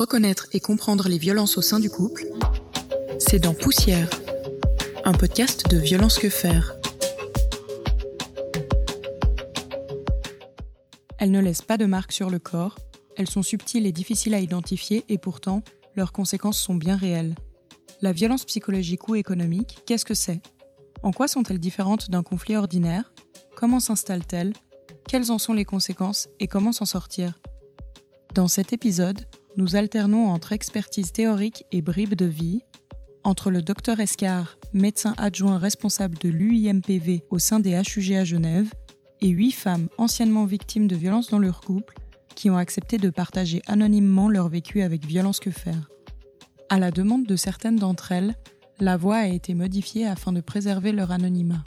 reconnaître et comprendre les violences au sein du couple, c'est dans Poussière, un podcast de Violence que faire. Elles ne laissent pas de marque sur le corps, elles sont subtiles et difficiles à identifier et pourtant, leurs conséquences sont bien réelles. La violence psychologique ou économique, qu'est-ce que c'est? En quoi sont-elles différentes d'un conflit ordinaire? Comment s'installent-elles? Quelles en sont les conséquences et comment s'en sortir? Dans cet épisode, nous alternons entre expertise théorique et bribes de vie, entre le docteur Escar, médecin adjoint responsable de l'UIMPV au sein des HUG à Genève, et huit femmes anciennement victimes de violences dans leur couple qui ont accepté de partager anonymement leur vécu avec Violence que faire. À la demande de certaines d'entre elles, la voix a été modifiée afin de préserver leur anonymat.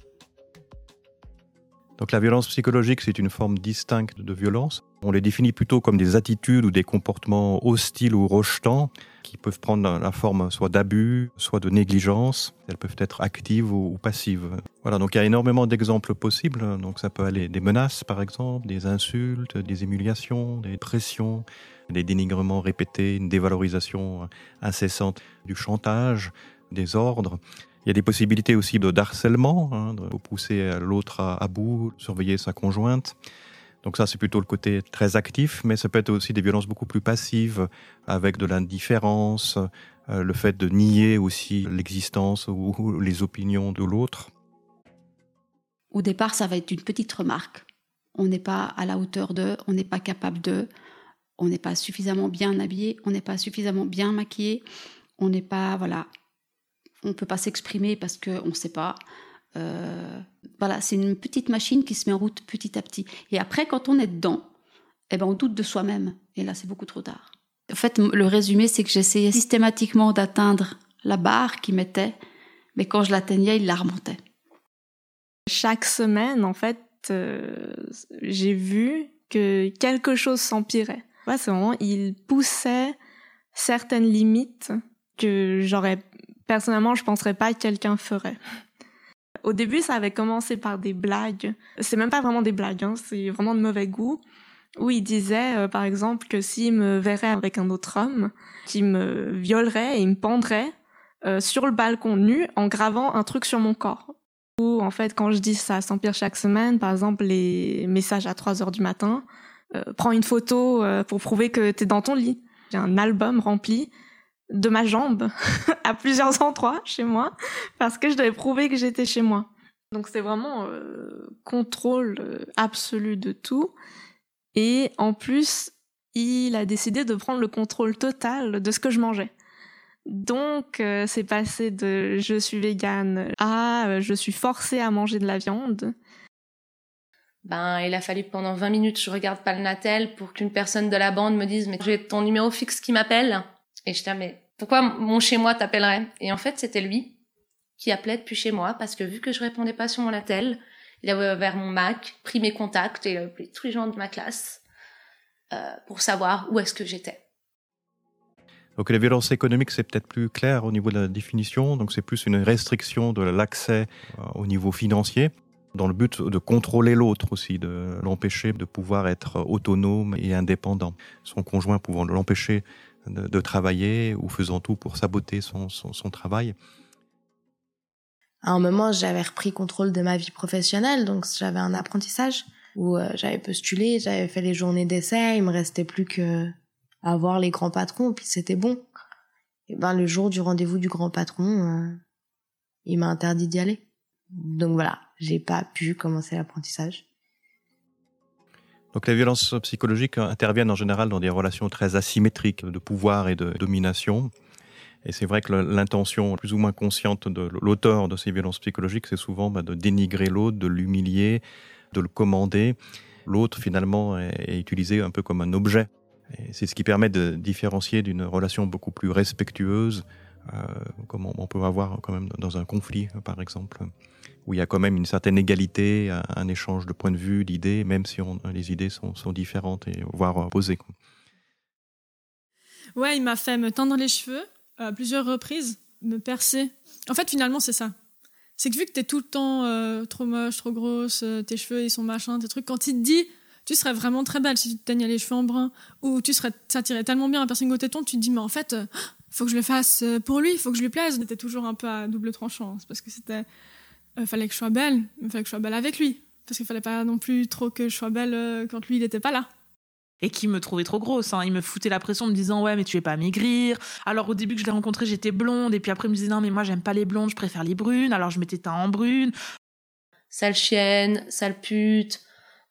Donc la violence psychologique, c'est une forme distincte de violence. On les définit plutôt comme des attitudes ou des comportements hostiles ou rejetants qui peuvent prendre la forme soit d'abus, soit de négligence. Elles peuvent être actives ou passives. Voilà, donc il y a énormément d'exemples possibles. Donc ça peut aller des menaces, par exemple, des insultes, des humiliations, des pressions, des dénigrements répétés, une dévalorisation incessante du chantage, des ordres. Il y a des possibilités aussi de harcèlement, hein, de pousser l'autre à, bout, surveiller sa conjointe. Donc ça, c'est plutôt le côté très actif, mais ça peut être aussi des violences beaucoup plus passives, avec de l'indifférence, euh, le fait de nier aussi l'existence ou les opinions de l'autre. Au départ, ça va être une petite remarque. On n'est pas à la hauteur d'eux, on n'est pas capable d'eux, on n'est pas suffisamment bien habillé, on n'est pas suffisamment bien maquillé, on n'est pas, voilà, on ne peut pas s'exprimer parce qu'on ne sait pas. Euh, voilà, c'est une petite machine qui se met en route petit à petit. Et après, quand on est dedans, eh ben, on doute de soi-même. Et là, c'est beaucoup trop tard. En fait, le résumé, c'est que j'essayais systématiquement d'atteindre la barre qui mettait, mais quand je l'atteignais, il la remontait. Chaque semaine, en fait, euh, j'ai vu que quelque chose s'empirait. Ouais, c'est vraiment, il poussait certaines limites que j'aurais personnellement, je penserais pas que quelqu'un ferait. Au début, ça avait commencé par des blagues. C'est même pas vraiment des blagues, hein, c'est vraiment de mauvais goût. Où il disait, euh, par exemple, que s'il me verrait avec un autre homme, qu'il me violerait et il me pendrait euh, sur le balcon nu en gravant un truc sur mon corps. Ou en fait, quand je dis ça s'empire chaque semaine, par exemple, les messages à 3 heures du matin, euh, prends une photo pour prouver que t'es dans ton lit. J'ai un album rempli de ma jambe à plusieurs endroits chez moi parce que je devais prouver que j'étais chez moi. Donc c'est vraiment euh, contrôle euh, absolu de tout. Et en plus, il a décidé de prendre le contrôle total de ce que je mangeais. Donc euh, c'est passé de je suis végane à je suis forcée à manger de la viande. Ben, il a fallu pendant 20 minutes je regarde pas le pour qu'une personne de la bande me dise mais j'ai ton numéro fixe qui m'appelle. Et je dis mais pourquoi mon chez moi t'appellerait? Et en fait, c'était lui qui appelait depuis chez moi parce que vu que je répondais pas sur mon attel, il avait ouvert mon Mac, pris mes contacts et appelé tous les gens de ma classe euh, pour savoir où est-ce que j'étais. Donc les violences économiques, c'est peut-être plus clair au niveau de la définition. Donc c'est plus une restriction de l'accès euh, au niveau financier, dans le but de contrôler l'autre aussi, de l'empêcher de pouvoir être autonome et indépendant. Son conjoint pouvant l'empêcher de, travailler ou faisant tout pour saboter son, son, travail. À un moment, j'avais repris contrôle de ma vie professionnelle, donc j'avais un apprentissage où euh, j'avais postulé, j'avais fait les journées d'essai, il me restait plus que à voir les grands patrons, puis c'était bon. Et ben le jour du rendez-vous du grand patron, euh, il m'a interdit d'y aller. Donc voilà, j'ai pas pu commencer l'apprentissage. Donc les violences psychologiques interviennent en général dans des relations très asymétriques de pouvoir et de domination. Et c'est vrai que l'intention plus ou moins consciente de l'auteur de ces violences psychologiques, c'est souvent bah, de dénigrer l'autre, de l'humilier, de le commander. L'autre, finalement, est, utilisé un peu comme un objet. Et c'est ce qui permet de différencier d'une relation beaucoup plus respectueuse, comme on peut avoir quand même dans un conflit, par exemple où il y a quand même une certaine égalité, un, échange de points de vue, d'idées, même si les idées sont, différentes et voire opposées. Ouais, il m'a fait me tendre les cheveux à plusieurs reprises, me percer. En fait, finalement, c'est ça. C'est que vu que t'es tout le temps euh, trop moche, trop grosse, euh, tes cheveux ils sont machin, tes trucs, quand il te dit tu serais vraiment très belle si tu te teignais les cheveux en brun, ou tu serais, ça tirait tellement bien un piercing au téton, tu te dis, mais en fait, euh, faut que je le fasse euh, pour lui, il faut que je lui plaise. C'était toujours un peu à double tranchant, parce que c'était, euh, fallait que je sois belle, il fallait que je sois belle avec lui, parce qu'il fallait pas non plus trop que je sois belle quand lui il n'était pas là et qui me trouvait trop grosse. Hein. Il me foutait la pression en me disant ouais mais tu veux pas maigrir. Alors au début que je l'ai rencontré j'étais blonde et puis après il me disait non mais moi j'aime pas les blondes, je préfère les brunes. Alors je m'étais teint en brune. Sale chienne, sale pute,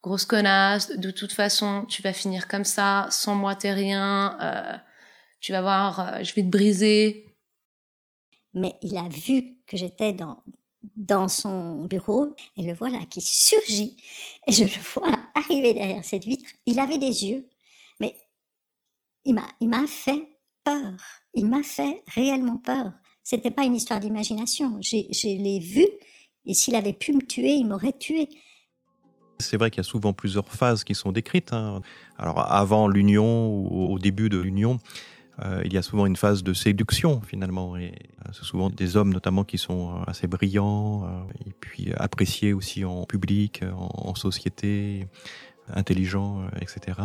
grosse connasse. De toute façon tu vas finir comme ça. Sans moi t'es rien. Euh, tu vas voir, euh, je vais te briser. Mais il a vu que j'étais dans dans son bureau et le voilà qui surgit et je le vois arriver derrière cette vitre. Il avait des yeux, mais il m'a, il m'a fait peur. Il m'a fait réellement peur. C'était pas une histoire d'imagination. J'ai, je l'ai vu et s'il avait pu me tuer, il m'aurait tué. C'est vrai qu'il y a souvent plusieurs phases qui sont décrites. Hein. Alors avant l'union ou au début de l'union, euh, il y a souvent une phase de séduction finalement. Et euh, c'est souvent des hommes notamment qui sont euh, assez brillants et puis appréciés aussi en public, en, société, intelligents, etc.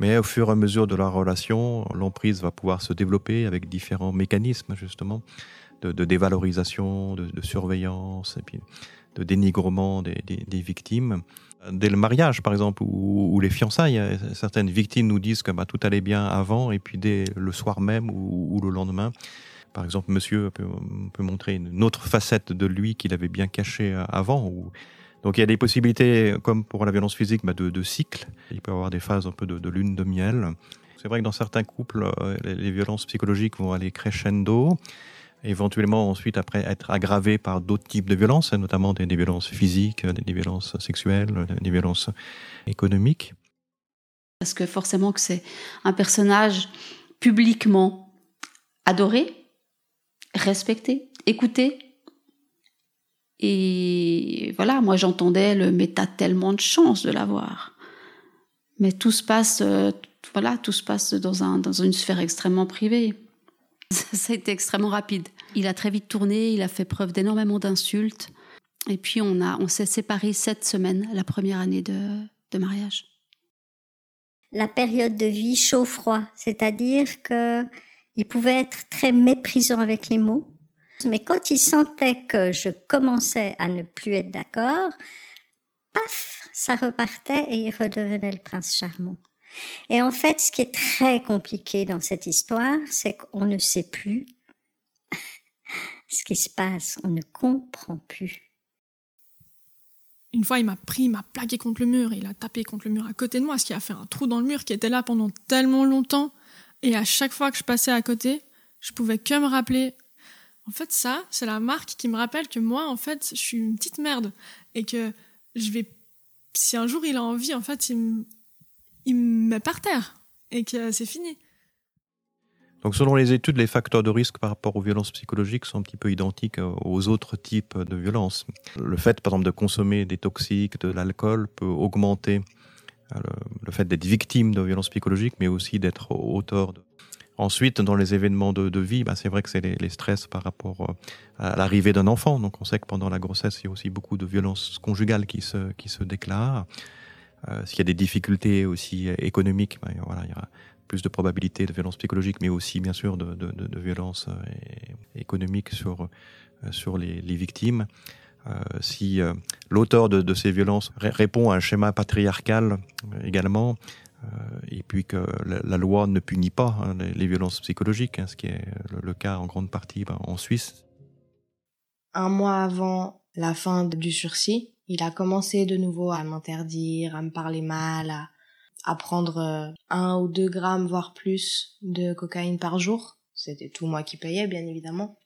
Mais au fur et à mesure de la relation, l'emprise va pouvoir se développer avec différents mécanismes justement de, dévalorisation, de, surveillance et puis de dénigrement des, des victimes dès le mariage, par exemple, ou, les fiançailles. Certaines victimes nous disent que bah, tout allait bien avant, et puis dès le soir même ou, le lendemain, par exemple, monsieur peut, montrer une autre facette de lui qu'il avait bien cachée avant. Donc il y a des possibilités, comme pour la violence physique, bah, de, de cycle. Il peut y avoir des phases un peu de, lune de miel. C'est vrai que dans certains couples, euh, les violences psychologiques vont aller crescendo éventuellement ensuite après être aggravé par d'autres types de violences, notamment des, violences physiques, des, violences sexuelles, des violences économiques. Parce que forcément que c'est un personnage publiquement adoré, respecté, écouté. Et voilà, moi j'entendais le mais t'as tellement de chance de l'avoir. Mais tout se passe, euh, voilà, tout se passe dans, un, dans une sphère extrêmement privée. Ça a été extrêmement rapide. Il a très vite tourné, il a fait preuve d'énormément d'insultes. Et puis on, a, on s'est séparés cette semaine, la première année de, de mariage. La période de vie chaud-froid, c'est-à-dire que il pouvait être très méprisant avec les mots. Mais quand il sentait que je commençais à ne plus être d'accord, paf, ça repartait et il redevenait le prince charmant. Et en fait, ce qui est très compliqué dans cette histoire, c'est qu'on ne sait plus ce qui se passe, on ne comprend plus. Une fois, il m'a pris, il m'a plaqué contre le mur, il a tapé contre le mur à côté de moi, ce qui a fait un trou dans le mur qui était là pendant tellement longtemps. Et à chaque fois que je passais à côté, je pouvais que me rappeler. En fait, ça, c'est la marque qui me rappelle que moi, en fait, je suis une petite merde. Et que je vais. Si un jour il a envie, en fait, il me, il me met par terre et que c'est fini. Donc selon les études, les facteurs de risque par rapport aux violences psychologiques sont un petit peu identiques aux autres types de violences. Le fait, par exemple, de consommer des toxiques, de l'alcool, peut augmenter euh, le, fait d'être victime de violences psychologiques, mais aussi d'être auteur de... Ensuite, dans les événements de, vie, bah, c'est vrai que c'est les, stress par rapport euh, à l'arrivée d'un enfant. Donc on sait que pendant la grossesse, il y a aussi beaucoup de violences conjugales qui se, déclarent. Euh, s'il y a des difficultés aussi économiques, ben, voilà, il y aura plus de probabilités de violence psychologique, mais aussi bien sûr de, de, de, de violence euh, économique sur, euh, sur les, les victimes. Euh, si l'auteur de, de, ces violences répond à un schéma patriarcal également, et puis que la, loi ne punit pas hein, les, violences psychologiques, hein, ce qui est le, cas en grande partie ben, en Suisse. Un mois avant la fin du sursis, il a commencé de nouveau à m'interdire, à me parler mal, à, à prendre euh, un ou deux grammes, voire plus, de cocaïne par jour. C'était tout moi qui payais, bien évidemment.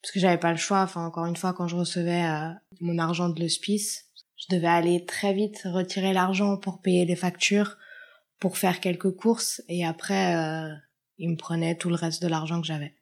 Parce que j'avais pas le choix. Enfin, encore une fois, quand je recevais euh, mon argent de l'hospice, je devais aller très vite retirer l'argent pour payer les factures, pour faire quelques courses, et après, euh, il me prenait tout le reste de l'argent que j'avais.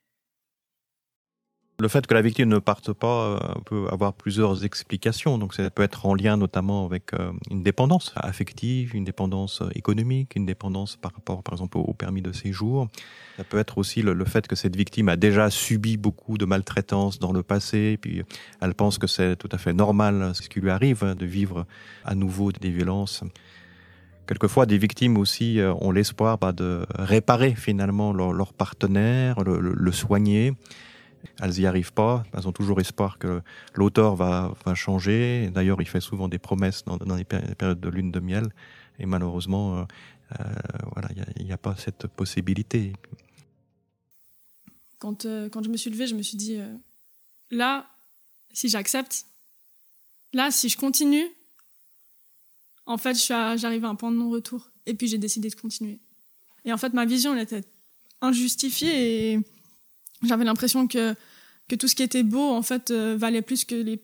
Le fait que la victime ne parte pas euh, peut avoir plusieurs explications. Donc, ça peut être en lien notamment avec euh, une dépendance affective, une dépendance euh, économique, une dépendance par rapport, par exemple, au permis de séjour. Ça peut être aussi le, fait que cette victime a déjà subi beaucoup de maltraitance dans le passé, puis elle pense que c'est tout à fait normal ce qui lui arrive de vivre à nouveau des violences. Quelquefois, des victimes aussi ont l'espoir bah, de réparer finalement leur, partenaire, le, soigner. Elles n'y arrivent pas. Elles ont toujours espoir que l'auteur va, changer. D'ailleurs, il fait souvent des promesses dans, les périodes de lune de miel. Et malheureusement, euh, euh, voilà, il n'y a, pas cette possibilité. Quand, quand je me suis levée, je me suis dit, là, si j'accepte, là, si je continue, en fait, j'arrive à un point de non-retour. Et puis j'ai décidé de continuer. Et en fait, ma vision, elle était injustifiée et j'avais l'impression que, que tout ce qui était beau, en fait, euh, valait plus que les,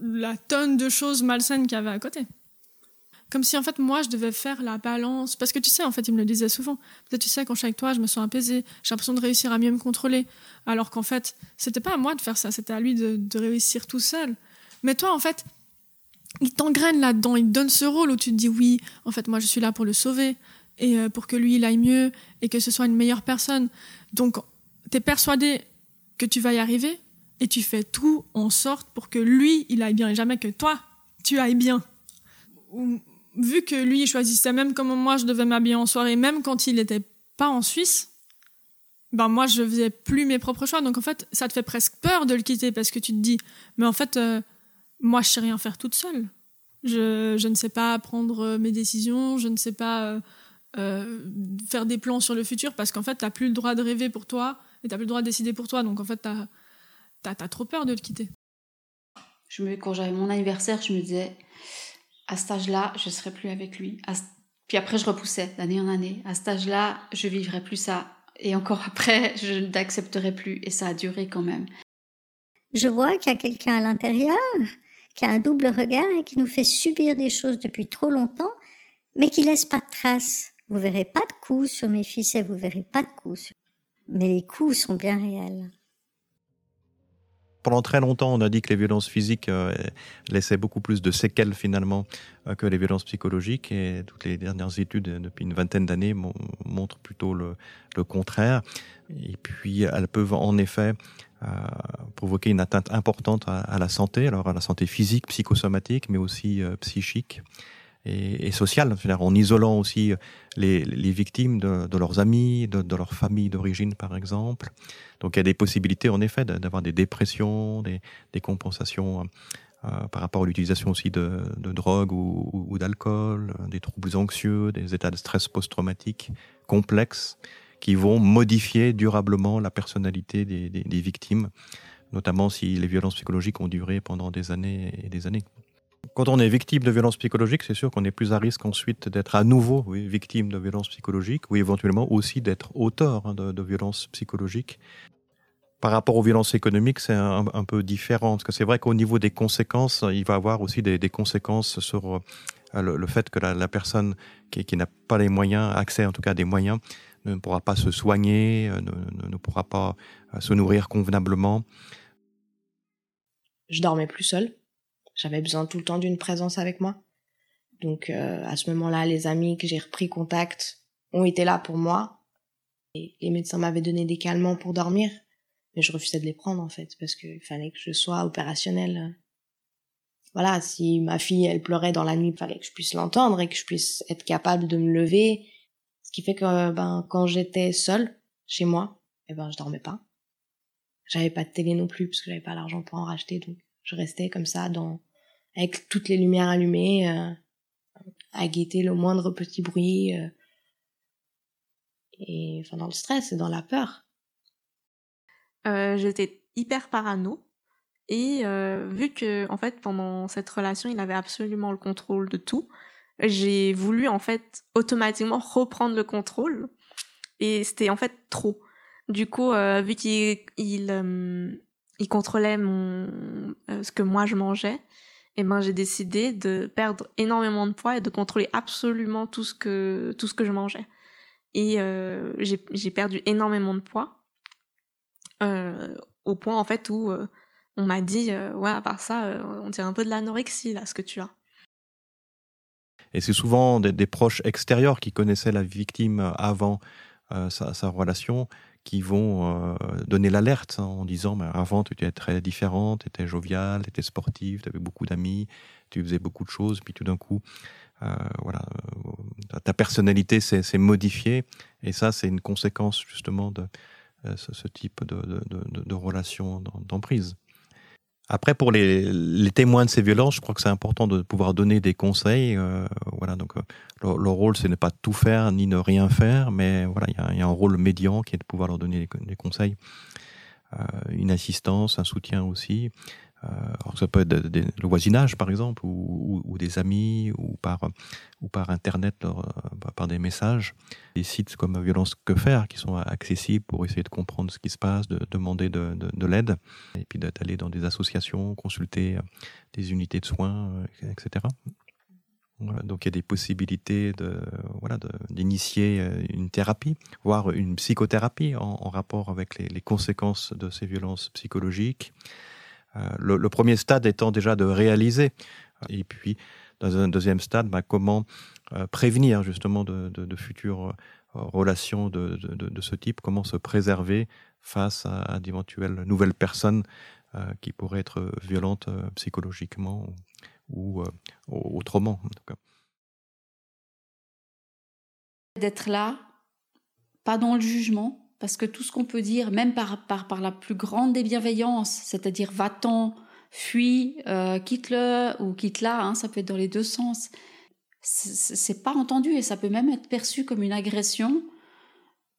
la tonne de choses malsaines qu'il y avait à côté. Comme si, en fait, moi, je devais faire la balance. Parce que tu sais, en fait, il me le disait souvent. Peut-être, tu sais, quand je suis avec toi, je me sens apaisée. J'ai l'impression de réussir à mieux me contrôler. Alors qu'en fait, c'était pas à moi de faire ça. C'était à lui de, réussir tout seul. Mais toi, en fait, il t'engraine là-dedans, il donne ce rôle où tu te dis oui, en fait moi je suis là pour le sauver et euh, pour que lui il aille mieux et que ce soit une meilleure personne. Donc tu es persuadé que tu vas y arriver et tu fais tout en sorte pour que lui il aille bien et jamais que toi tu ailles bien. Vu que lui il choisissait même comment moi je devais m'habiller en soirée, même quand il n'était pas en Suisse, ben moi je faisais plus mes propres choix. Donc en fait ça te fait presque peur de le quitter parce que tu te dis mais en fait euh, moi, je sais rien faire toute seule. Je, je ne sais pas prendre euh, mes décisions, je ne sais pas euh, faire des plans sur le futur parce qu'en fait, tu n'as plus le droit de rêver pour toi et tu n'as plus le droit de décider pour toi. Donc en fait, tu as, as, trop peur de le quitter. Je me, quand j'avais mon anniversaire, je me disais, à cet âge-là, je ne serai plus avec lui. puis après, je repoussais d'année en année. À cet âge-là, je vivrai plus ça. Et encore après, je n'accepterai plus. Et ça a duré quand même. Je vois qu'il y a quelqu'un à l'intérieur qui a un double regard et qui nous fait subir des choses depuis trop longtemps, mais qui laisse pas de traces. Vous verrez pas de coups sur mes fils et vous verrez pas de coups. Sur... Mais les coups sont bien réels. Pendant très longtemps, on a dit que les violences physiques euh, laissaient beaucoup plus de séquelles finalement euh, que les violences psychologiques et toutes les dernières études euh, depuis une vingtaine d'années montrent plutôt le, contraire. Et puis elles peuvent en effet provoquer une atteinte importante à, la santé, alors à la santé physique, psychosomatique, mais aussi psychique et, sociale, en isolant aussi les, victimes de, leurs amis, de, leur famille d'origine, par exemple. Donc il y a des possibilités, en effet, d'avoir des dépressions, des, compensations euh, par rapport à l'utilisation aussi de, de drogue ou, d'alcool, des troubles anxieux, des états de stress post-traumatique complexes qui vont modifier durablement la personnalité des, victimes, notamment si les violences psychologiques ont duré pendant des années et des années. Quand on est victime de violences psychologiques, c'est sûr qu'on est plus à risque ensuite d'être à nouveau victime de violences psychologiques ou éventuellement aussi d'être auteur hein, de, de, violences psychologiques. Par rapport aux violences économiques, c'est un, peu différent parce que c'est vrai qu'au niveau des conséquences, il va avoir aussi des, conséquences sur euh, le, fait que la, personne qui, n'a pas les moyens, accès en tout cas à des moyens, ne pourra pas se soigner, euh, ne, ne pourra pas euh, se nourrir convenablement. Je dormais plus seule. J'avais besoin tout le temps d'une présence avec moi. Donc euh, à ce moment-là, les amis que j'ai repris contact ont été là pour moi. Et les médecins m'avaient donné des calmants pour dormir, mais je refusais de les prendre en fait parce qu'il fallait que je sois opérationnelle. Voilà, si ma fille elle pleurait dans la nuit, il fallait que je puisse l'entendre et que je puisse être capable de me lever ce qui fait que ben quand j'étais seule chez moi, eh ben je dormais pas. J'avais pas de télé non plus parce que j'avais pas l'argent pour en racheter, donc je restais comme ça dans avec toutes les lumières allumées, euh, à guetter le moindre petit bruit, euh, et enfin dans le stress et dans la peur. Euh, J'étais hyper parano et vu que en fait pendant cette relation il avait absolument le contrôle de tout, j'ai voulu en fait automatiquement reprendre le contrôle et c'était en fait trop. Du coup, vu qu'il il, il, contrôlait mon ce que moi je mangeais, et eh ben j'ai décidé de perdre énormément de poids et de contrôler absolument tout ce que tout ce que je mangeais. Et euh, j'ai perdu énormément de poids au point en fait où on m'a dit ouais à part ça on dirait un peu de l'anorexie là ce que tu as. Et c'est souvent des, des, proches extérieurs qui connaissaient la victime avant euh, sa, sa, relation qui vont euh, donner l'alerte hein, en disant mais avant tu étais très différente, tu étais joviale, tu étais sportive, tu avais beaucoup d'amis, tu faisais beaucoup de choses, puis tout d'un coup voilà, ta personnalité s'est modifiée, et ça, c'est une conséquence justement de ce, ce, type de, de, de, de relation d'emprise. Après, pour les, les, témoins de ces violences, je crois que c'est important de pouvoir donner des conseils. Euh, voilà, donc euh, le, le, rôle, c'est ne pas tout faire ni ne rien faire, mais voilà, il y, y, a un rôle médian qui est de pouvoir leur donner des conseils, euh, une assistance, un soutien aussi. Euh, alors ça peut être le voisinage, par exemple, ou, des amis, ou par, Internet, euh, par des messages. Des sites comme Violence Que Faire qui sont accessibles pour essayer de comprendre ce qui se passe, de demander de, de l'aide, et puis d'aller dans des associations, consulter euh, des unités de soins, etc. Donc il y a des possibilités de voilà d'initier une thérapie, voire une psychothérapie en, rapport avec les, conséquences de ces violences psychologiques. Euh, le, premier stade étant déjà de réaliser. Et puis, dans un deuxième stade, bah, comment euh, prévenir justement de, futures euh, relations de, ce type, comment se préserver face à, d'éventuelles nouvelles personnes euh, qui pourraient être violentes euh, psychologiquement ou, euh, autrement. D'être là, pas dans le jugement, parce que tout ce qu'on peut dire, même par, par, par la plus grande des bienveillances, c'est-à-dire va-t'en, fuis, euh, quitte-le ou quitte-la, hein, ça peut être dans les deux sens, c'est pas entendu et ça peut même être perçu comme une agression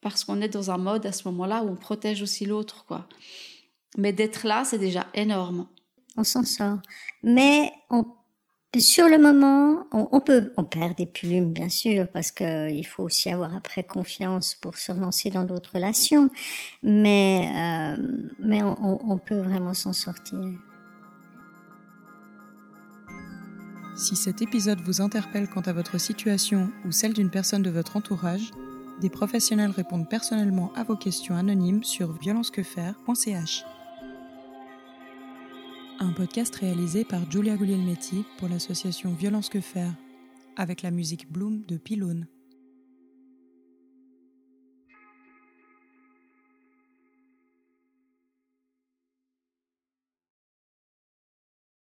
parce qu'on est dans un mode à ce moment-là où on protège aussi l'autre, quoi. Mais d'être là, c'est déjà énorme. On s'en sort. Mais on sur le moment, on, peut, on perd des plumes, bien sûr, parce que il faut aussi avoir après confiance pour se lancer dans d'autres relations, mais, euh, on, on peut vraiment s'en sortir. Si cet épisode vous interpelle quant à votre situation ou celle d'une personne de votre entourage, des professionnels répondent personnellement à vos questions anonymes sur violencequefaire.ch un podcast réalisé par Julia Guglielmetti pour l'association Violence que faire, avec la musique Bloom de Pylone.